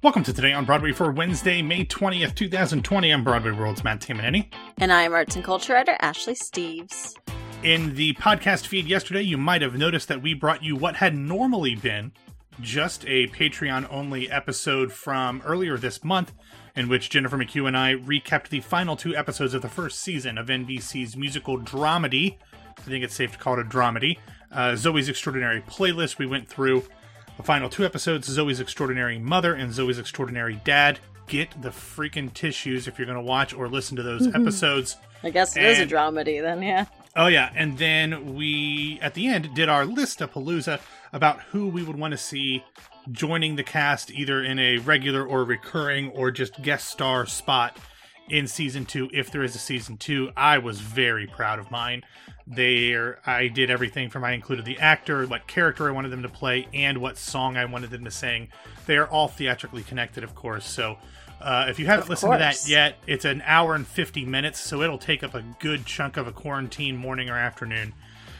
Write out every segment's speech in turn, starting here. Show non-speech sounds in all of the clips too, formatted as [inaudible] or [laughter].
Welcome to Today on Broadway for Wednesday, May 20th, 2020. I'm Broadway World's Matt Tamanini. And I'm arts and culture editor Ashley Steves. In the podcast feed yesterday, you might have noticed that we brought you what had normally been just a Patreon only episode from earlier this month, in which Jennifer McHugh and I recapped the final two episodes of the first season of NBC's musical dramedy. I think it's safe to call it a dramedy. Uh, Zoey's Extraordinary Playlist. We went through the final two episodes Zoe's Extraordinary Mother and Zoe's Extraordinary Dad. Get the freaking tissues if you're going to watch or listen to those mm-hmm. episodes. I guess it is a dramedy then, yeah. Oh yeah, and then we at the end did our list of Palooza about who we would want to see joining the cast either in a regular or recurring or just guest star spot in season two if there is a season two. I was very proud of mine. There, I did everything from I included the actor, what character I wanted them to play, and what song I wanted them to sing. They are all theatrically connected, of course. So, uh, if you haven't Of listened to that yet, it's an hour and fifty minutes, so it'll take up a good chunk of a quarantine morning or afternoon.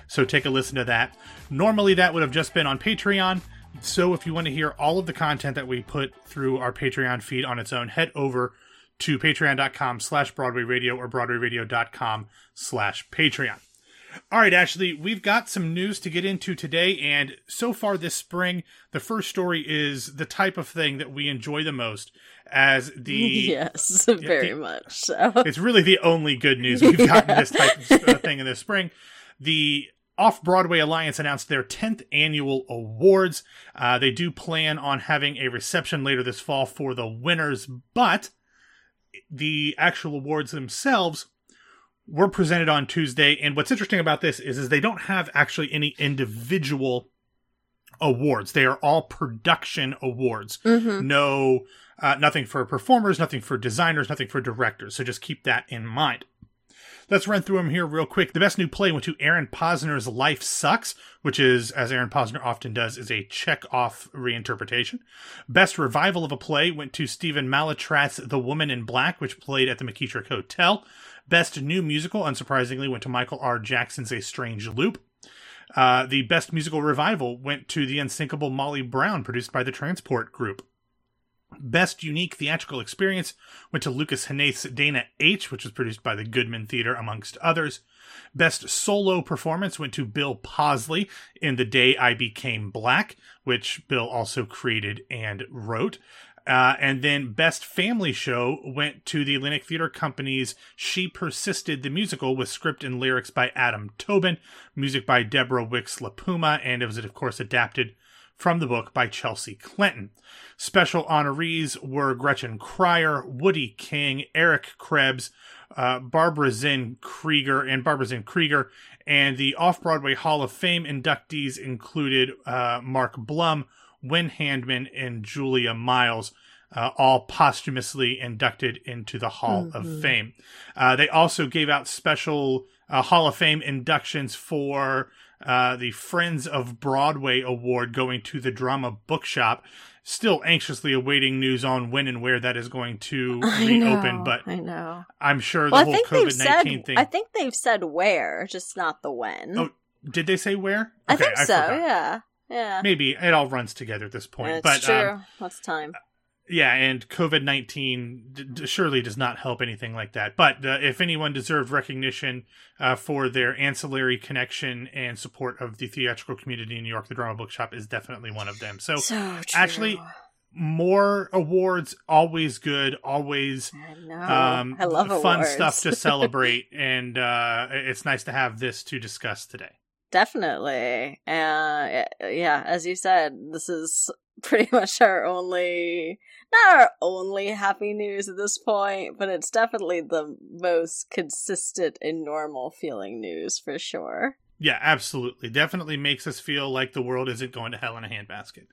So take a listen to that. Normally, that would have just been on Patreon. So if you want to hear all of the content that we put through our Patreon feed on its own, head over to patreon.com slash Broadway Radio or broadwayradio.com slash Patreon. All right, Ashley, we've got some news to get into today. And so far this spring, the first story is the type of thing that we enjoy the most as the [laughs] yes, [laughs] very the- much so. [laughs] it's really the only good news we've gotten this type of thing in the spring. The Off Broadway Alliance announced their 10th annual awards. Uh, they do plan on having a reception later this fall for the winners, but the actual awards themselves were presented on Tuesday. And what's interesting about this is, is they don't have actually any individual awards. They are all production awards. Mhm. No, uh, nothing for performers, nothing for designers, nothing for directors. So just keep that in mind. Let's run through them here real quick. The best new play went to Aaron Posner's Life Sucks, which is, as Aaron Posner often does, is a Chekhov reinterpretation. Best revival of a play went to Stephen Mallatratt's The Woman in Black, which played at the McKittrick Hotel. Best new musical, unsurprisingly, went to Michael R. Jackson's A Strange Loop. Uh, the best musical revival went to The Unsinkable Molly Brown, produced by the Transport Group. Best Unique Theatrical Experience went to Lucas Hnath's Dana H., which was produced by the Goodman Theater, amongst others. Best Solo Performance went to Bill Posley in The Day I Became Black, which Bill also created and wrote. Uh, and then Best Family Show went to the Atlantic Theater Company's She Persisted the Musical with script and lyrics by Adam Tobin, music by Deborah Wicks LaPuma, and it was, of course, adapted from the book by Chelsea Clinton. Special honorees were Gretchen Cryer, Woodie King, Eric Krebs, uh, Barbara Zinn Krieger, and Barbara Zinn Krieger. And the Off Broadway Hall of Fame inductees included uh, Mark Blum, Wynn Handman, and Julia Miles. Uh, all posthumously inducted into the Hall of Fame. Uh, they also gave out special uh, Hall of Fame inductions for uh, the Friends of Broadway Award going to the Drama Bookshop. Still anxiously awaiting news on when and where that is going to [laughs] I reopen, know, but I know. I'm sure the Well, I whole think they've COVID said. nineteen thing. I think they've said where, just not the when. Oh, Did they say where? I Okay, think so. forgot. Yeah, yeah. Maybe it all runs together at this point, It's but true. um, What's time? yeah, and COVID nineteen d- d- surely does not help anything like that. But uh, if anyone deserved recognition uh, for their ancillary connection and support of the theatrical community in New York, the Drama Bookshop is definitely one of them. So So actually, more awards, always good, always I um, I love fun awards. stuff to [laughs] celebrate, and uh, it's nice to have this to discuss today. Definitely. Uh, yeah, as you said, this is [laughs] pretty much our only, not our only happy news at this point, but it's definitely the most consistent and normal feeling news for sure. Yeah, absolutely. Definitely makes us feel like the world isn't going to hell in a handbasket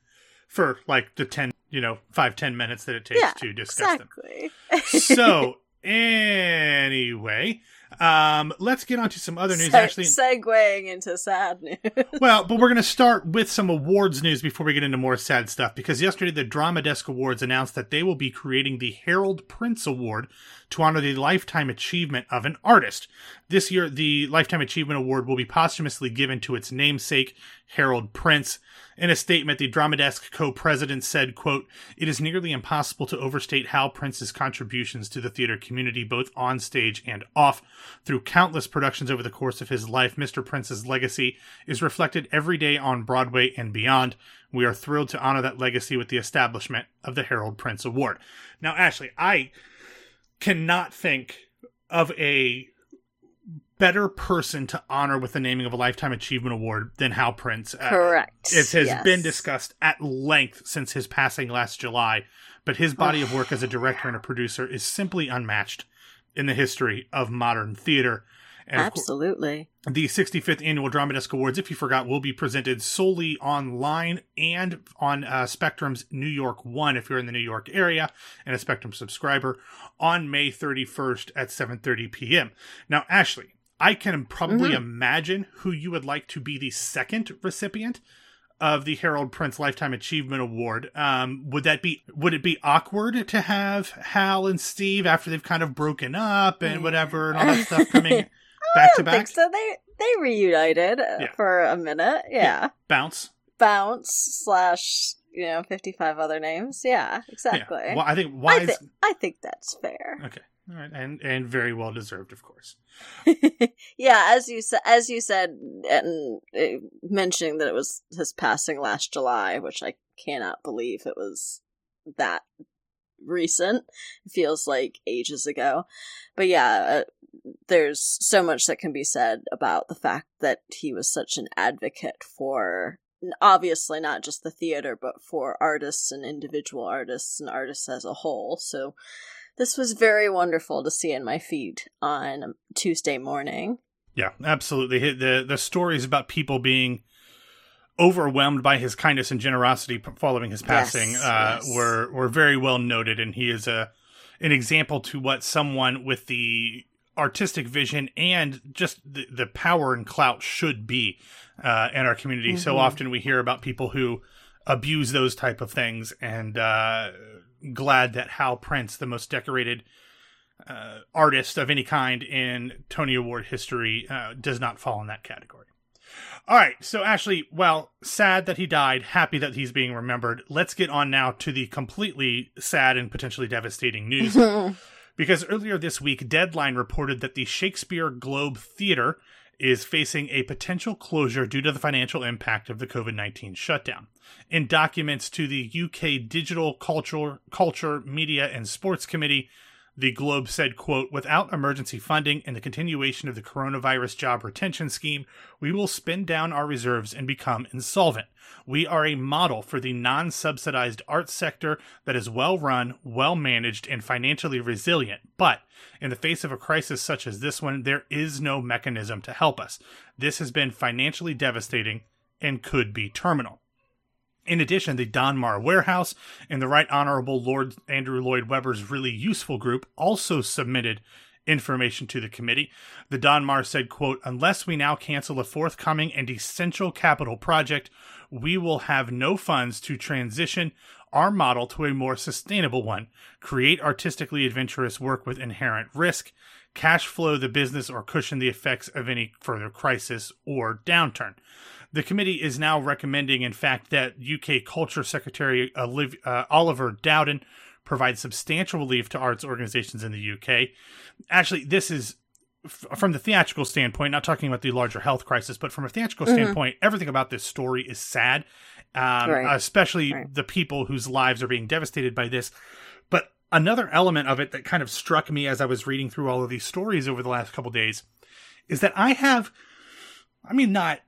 for like the 10, you know, five ten minutes that it takes Yeah, to discuss Exactly. them. [laughs] So, anyway, um, let's get on to some other news. Se- Actually, segueing into sad news. well, but we're going [laughs] to start with some awards news before we get into more sad stuff because yesterday the Drama Desk Awards announced that they will be creating the Harold Prince Award to honor the lifetime achievement of an artist. This year, the Lifetime Achievement Award will be posthumously given to its namesake, Harold Prince. In a statement, the Drama Desk co-president said, quote, It is nearly impossible to overstate Hal Prince's contributions to the theater community, both on stage and off. Through countless productions over the course of his life, Mr. Prince's legacy is reflected every day on Broadway and beyond. We are thrilled to honor that legacy with the establishment of the Harold Prince Award. Now, Ashley, I cannot think of a better person to honor with the naming of a lifetime achievement award than Hal Prince. Uh, Correct. it has yes. been discussed at length since his passing last July, but his body of work as a director and a producer is simply unmatched in the history of modern theater. And Absolutely. the 65th Annual Drama Desk Awards, if you forgot, will be presented solely online and on uh, Spectrum's New York One, if you're in the New York area and a Spectrum subscriber, on May 31st at 7:30 p.m. Now, Ashley, I can probably mm-hmm. imagine who you would like to be the second recipient of the Harold Prince Lifetime Achievement Award. Um, would that be would it be awkward to have Hal and Steve after they've kind of broken up and whatever and all that [laughs] stuff coming back to back? so they they reunited uh, yeah. for a minute. Yeah. yeah. Bounce. Bounce slash you know fifty five other names. Yeah, exactly. Yeah. Well, I think why I, th- I think that's fair. Okay. All right, and and very well deserved, of course. [laughs] yeah, as you as you said, and uh, mentioning that it was his passing last July, which I cannot believe it was that recent. It feels like ages ago, but yeah, uh, there's so much that can be said about the fact that he was such an advocate for obviously not just the theater, but for artists and individual artists and artists as a whole. So this was very wonderful to see in my feed on Tuesday morning. Yeah, absolutely. The the stories about people being overwhelmed by his kindness and generosity following his passing yes, uh, yes. were were very well noted, and he is a an example to what someone with the artistic vision and just the, the power and clout should be uh, in our community. Mm-hmm. So often we hear about people who abuse those type of things, and uh, glad that Hal Prince, the most decorated uh, artist of any kind in Tony Award history, uh, does not fall in that category. All right, so Ashley, well, sad that he died, happy that he's being remembered. Let's get on now to the completely sad and potentially devastating news. [laughs] because earlier this week, Deadline reported that the Shakespeare Globe Theatre is facing a potential closure due to the financial impact of the COVID 19 shutdown. In documents to the UK Digital Culture, Culture, Media and Sports Committee, the Globe said, quote, without emergency funding and the continuation of the coronavirus job retention scheme, we will spend down our reserves and become insolvent. We are a model for the non subsidized arts sector that is well run, well managed, and financially resilient. But in the face of a crisis such as this one, there is no mechanism to help us. This has been financially devastating and could be terminal. In addition, the Donmar Warehouse and the Right Honorable Lord Andrew Lloyd Webber's Really Useful Group also submitted information to the committee. The Donmar said, quote, unless we now cancel a forthcoming and essential capital project, we will have no funds to transition our model to a more sustainable one, create artistically adventurous work with inherent risk, cash flow the business, or cushion the effects of any further crisis or downturn. The committee is now recommending, in fact, that UK Culture Secretary Oliv- uh, Oliver Dowden provide substantial relief to arts organizations in the UK. Actually, this is f- from the theatrical standpoint, not talking about the larger health crisis, but from a theatrical mm-hmm. standpoint, everything about this story is sad, um, right. especially right. the people whose lives are being devastated by this. But another element of it that kind of struck me as I was reading through all of these stories over the last couple days is that I have, I mean, not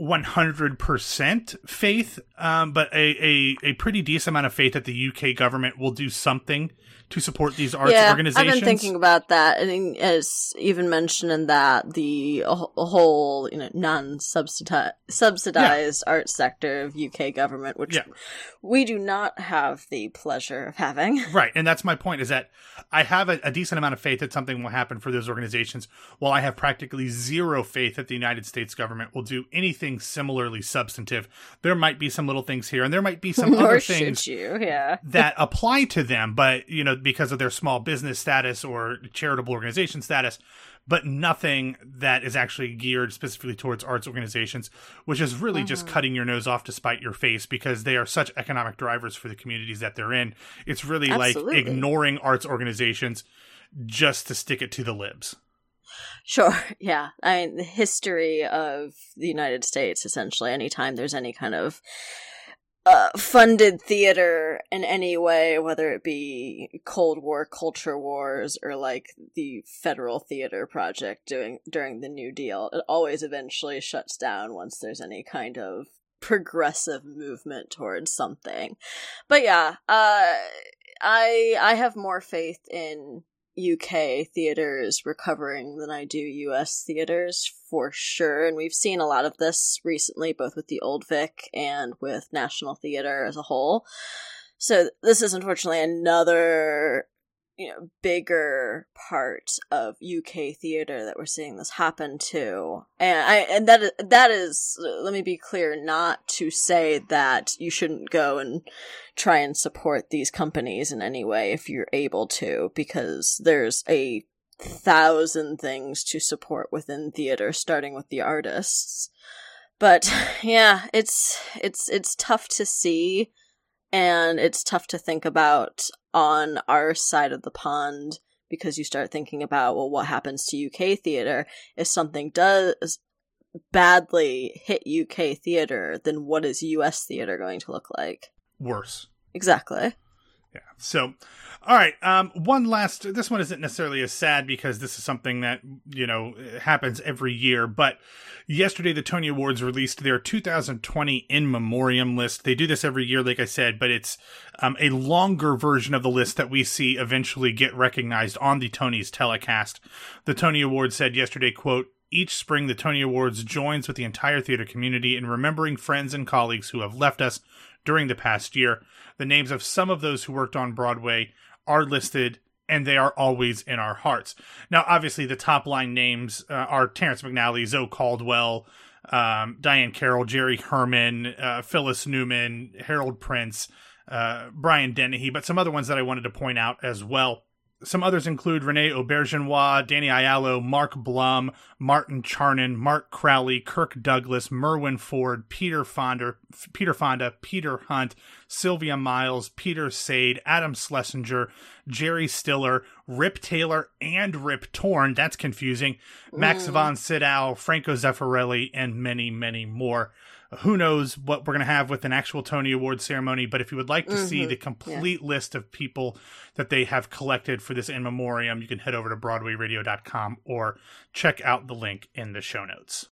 100% faith, um, but a, a, a pretty decent amount of faith that the UK government will do something to support these arts yeah, organizations. I've been thinking about that, and as even mentioned in that the whole you know non subsidized yeah. art sector of UK government, which yeah. we do not have the pleasure of having. [laughs] Right, and that's my point: is that I have a, a decent amount of faith that something will happen for those organizations, while I have practically zero faith that the United States government will do anything similarly substantive. There might be some little things here, and there might be some [laughs] other things you, yeah. that apply to them, but you know because of their small business status or charitable organization status. but nothing that is actually geared specifically towards arts organizations, which is really mm-hmm. just cutting your nose off to spite your face because they are such economic drivers for the communities that they're in. It's really Absolutely. like ignoring arts organizations just to stick it to the libs. Sure. [laughs] Yeah. I mean, the history of the United States, essentially, anytime there's any kind of uh, funded theater in any way, whether it be Cold War culture wars or like the Federal Theater Project doing during the New Deal, it always eventually shuts down once there's any kind of progressive movement towards something. But yeah, uh, I I have more faith in UK theaters recovering than I do US theaters for sure. And we've seen a lot of this recently, both with the Old Vic and with National Theater as a whole. So this is unfortunately another you know bigger part of UK theater that we're seeing this happen to, and I and that that is let me be clear, not to say that you shouldn't go and try and support these companies in any way if you're able to, because there's a thousand things to support within theater, starting with the artists. But [laughs] yeah, it's it's it's tough to see and it's tough to think about on our side of the pond because you start thinking about well what happens to UK theater? If something does badly hit UK theater then what is US theater going to look like? Worse. Exactly yeah so all right. Um, one last. This one isn't necessarily as sad because this is something that you know happens every year. But yesterday, the Tony Awards released their 2020 in memoriam list. They do this every year, like I said, but it's um, a longer version of the list that we see eventually get recognized on the Tonys telecast. The Tony Awards said yesterday, "quote each spring, the Tony Awards joins with the entire theater community in remembering friends and colleagues who have left us during the past year. The names of some of those who worked on Broadway are listed and they are always in our hearts. Now, obviously, the top line names uh, are Terrence McNally, Zoe Caldwell, um, Diahann Carroll, Jerry Herman, uh, Phyllis Newman, Harold Prince, uh, Brian Dennehy, but some other ones that I wanted to point out as well. Some others include Rene Auberjonois, Danny Aiello, Mark Blum, Martin Charnin, Mart Crowley, Kirk Douglas, Merwin Ford, Peter Fonda, Peter Fonda, Peter Hunt, Sylvia Miles, Peter Sade, Adam Schlesinger, Jerry Stiller, Rip Taylor, and Rip Torn. That's confusing. Max mm. von Sydow, Franco Zeffirelli, and many, many more who knows what we're going to have with an actual Tony Award ceremony. But if you would like to mm-hmm. see the complete yeah. list of people that they have collected for this in memoriam, you can head over to BroadwayRadio.com or check out the link in the show notes.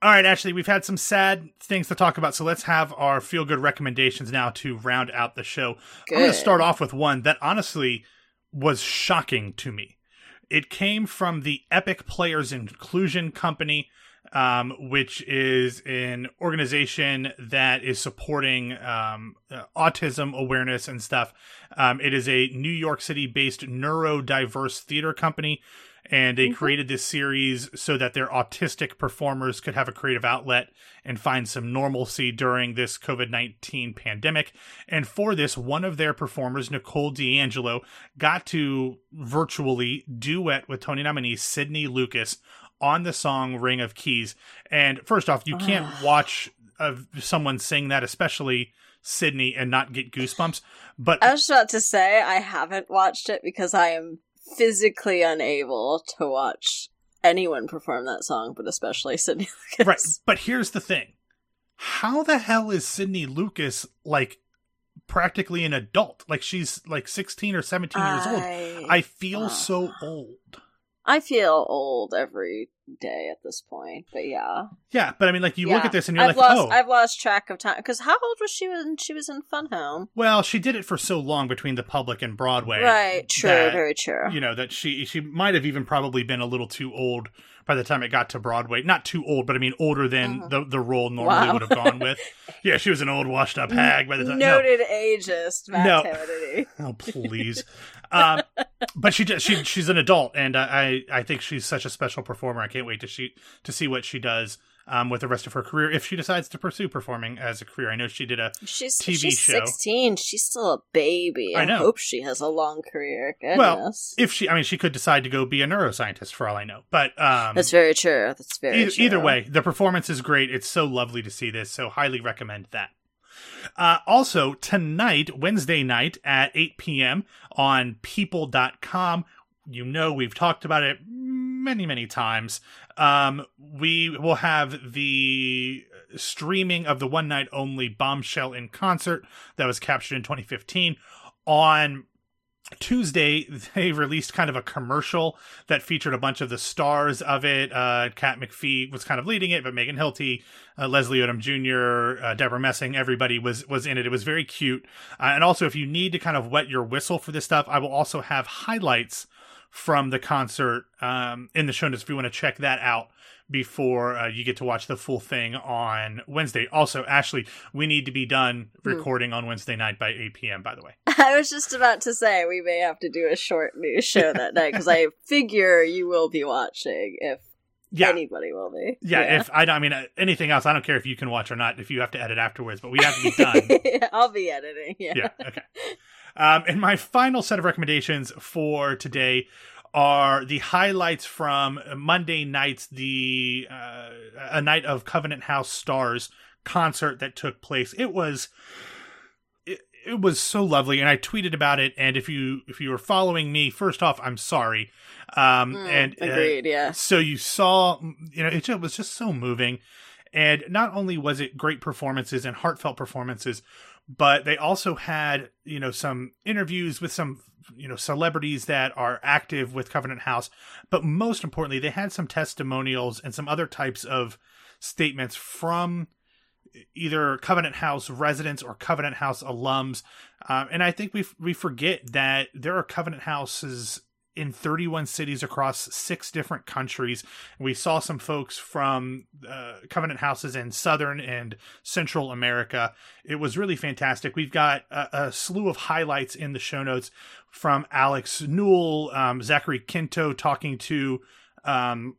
All right, Ashley, we've had some sad things to talk about, so let's have our feel good recommendations now to round out the show. Good. I'm going to start off with one that honestly was shocking to me. It came from the Epic Players Inclusion Company um, which is an organization that is supporting um, uh, autism awareness and stuff. Um, it is a New York City based neurodiverse theater company, and they mm-hmm. created this series so that their autistic performers could have a creative outlet and find some normalcy during this COVID 19 pandemic. And for this, one of their performers, Nicole D'Angelo, got to virtually duet with Tony nominee Sydney Lucas on the song Ring of Keys. And first off, you can't watch uh, someone sing that, especially Sydney, and not get goosebumps. But I was about to say I haven't watched it because I am physically unable to watch anyone perform that song, but especially Sydney [laughs] Lucas. Right. But here's the thing. How the hell is Sydney Lucas like practically an adult? Like she's like 16 or 17 I... years old. I feel uh... so old. I feel old every day at this point, but yeah. Yeah, but I mean, like you yeah. look at this and you're I've like, lost, oh, I've lost track of time because how old was she when she was in Fun Home? Well, she did it for so long between the public and Broadway, right? True, that, very true. You know that she she might have even probably been a little too old by the time it got to Broadway. Not too old, but I mean older than uh-huh. the the role normally wow. would have gone with. [laughs] yeah, she was an old washed up hag by the time. Noted no. ageist, Matt no. Kennedy. [laughs] oh please. Um, [laughs] but she she she's an adult, and I I think she's such a special performer. I can't wait to she to see what she does um, with the rest of her career if she decides to pursue performing as a career. I know she did a She's TV she's show. sixteen. She's still a baby. I I, hope she has a long career. Goodness. Well, if she, I mean, she could decide to go be a neuroscientist for all I know. But um, that's very true. That's very either, true. either way, the performance is great. It's so lovely to see this. So highly recommend that. Uh, also, tonight, Wednesday night at 8 p.m. on people.com, you know we've talked about it many, many times. Um, we will have the streaming of the one night only bombshell in concert that was captured in 2015 on Tuesday, [laughs] they released kind of a commercial that featured a bunch of the stars of it. Uh, Kat McPhee was kind of leading it, but Megan Hilty, uh, Leslie Odom Jr., uh, Debra Messing, everybody was was in it. It was very cute. Uh, and also, if you need to kind of wet your whistle for this stuff, I will also have highlights from the concert um, in the show notes if you want to check that out before uh, you get to watch the full thing on Wednesday. Also, Ashley, we need to be done recording on Wednesday night by 8 p.m., by the way. [laughs] I was just about to say we may have to do a short news show [laughs] that night because I figure you will be watching if Yeah. anybody will be. Yeah, if I don't, I mean uh, anything else, I don't care if you can watch or not. If you have to edit afterwards, but we have to be done. [laughs] I'll be editing. Yeah. yeah, okay. Um, and my final set of recommendations for today are the highlights from Monday night's the uh, a night of Covenant House Stars concert that took place. It was it, it was so lovely and I tweeted about it and if you if you were following me first off I'm sorry um Mm, and uh, agreed. yeah. so you saw, you know, it just, was just so moving. And not only was it great performances and heartfelt performances, but they also had, you know, some interviews with some, you know, celebrities that are active with Covenant House. But most importantly, they had some testimonials and some other types of statements from either Covenant House residents or Covenant House alums. Um, and I think we we forget that there are Covenant Houses in 31 cities across six different countries. We saw some folks from uh, Covenant Houses in Southern and Central America. It was really fantastic. We've got a, a slew of highlights in the show notes from Alex Newell, um, Zachary Quinto talking to um,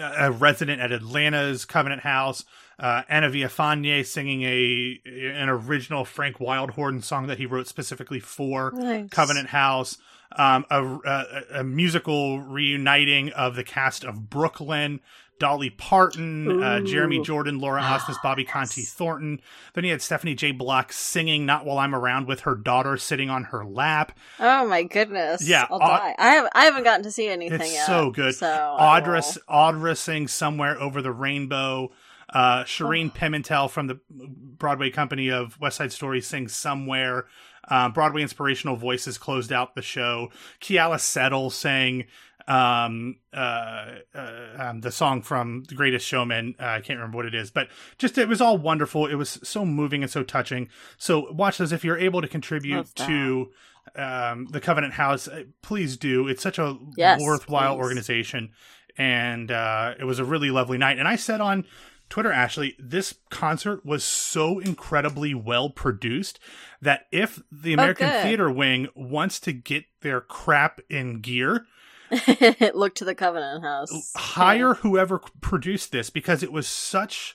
a resident at Atlanta's Covenant House, uh, Ana Villafañe singing a an original Frank Wildhorn song that he wrote specifically for Nice. Covenant House, um, a, a, a musical reuniting of the cast of Brooklyn, Dolly Parton, uh, Jeremy Jordan, Laura Ah, Osnes, Bobby yes. Conte Thornton. Then you had Stephanie J. Block singing "Not While I'm Around" with her daughter sitting on her lap. Oh my goodness. Yeah, I'll die. I have I haven't gotten to see anything It's yet. so good. So Audra, Audra sings somewhere over the rainbow. Uh, Shereen Oh. Pimentel from the Broadway company of West Side Story sings somewhere. Um, Broadway Inspirational Voices closed out the show. Keala Settle sang um, uh, uh, um, the song from The Greatest Showman. Uh, I can't remember what it is, but just it was all wonderful. It was so moving and so touching. So watch those if you're able to contribute to um, the Covenant House. uh, Please do. It's such a Yes, worthwhile please. organization, and uh, it was a really lovely night. And I said on Twitter, Ashley, this concert was so incredibly well produced that if the American Oh. Theater Wing wants to get their crap in gear, [laughs] Look to the Covenant House. hire whoever produced this because it was such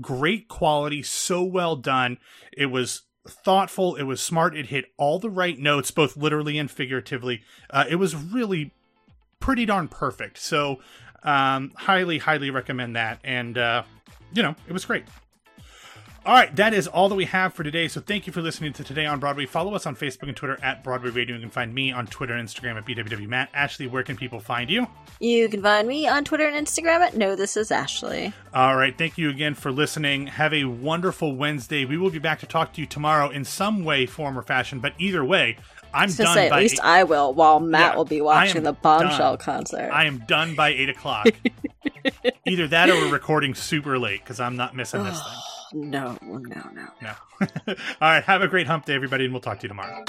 great quality, so well done. It was thoughtful, it was smart, it hit all the right notes, both literally and figuratively. Uh, it was really pretty darn perfect. So, um, highly, highly recommend that. And, uh, you know, it was great. All right, that is all that we have for today. So thank you for listening to Today on Broadway. Follow us on Facebook and Twitter at Broadway Radio. You can find me on Twitter and Instagram at BWWMatt. Ashley, where can people find you? You can find me on Twitter and Instagram at No This Is Ashley. All right. Thank you again for listening. Have a wonderful Wednesday. We will be back to talk to you tomorrow in some way, form, or fashion. But either way, I'm done say, by at least eight- I will, while Matt Yeah, will be watching the Bombshell done. concert. I am done by eight o'clock. [laughs] [laughs] either that or we're recording super late because I'm not missing this thing. [sighs] no, no, no. No. [laughs] All right. Have a great hump day, everybody, and we'll talk to you tomorrow.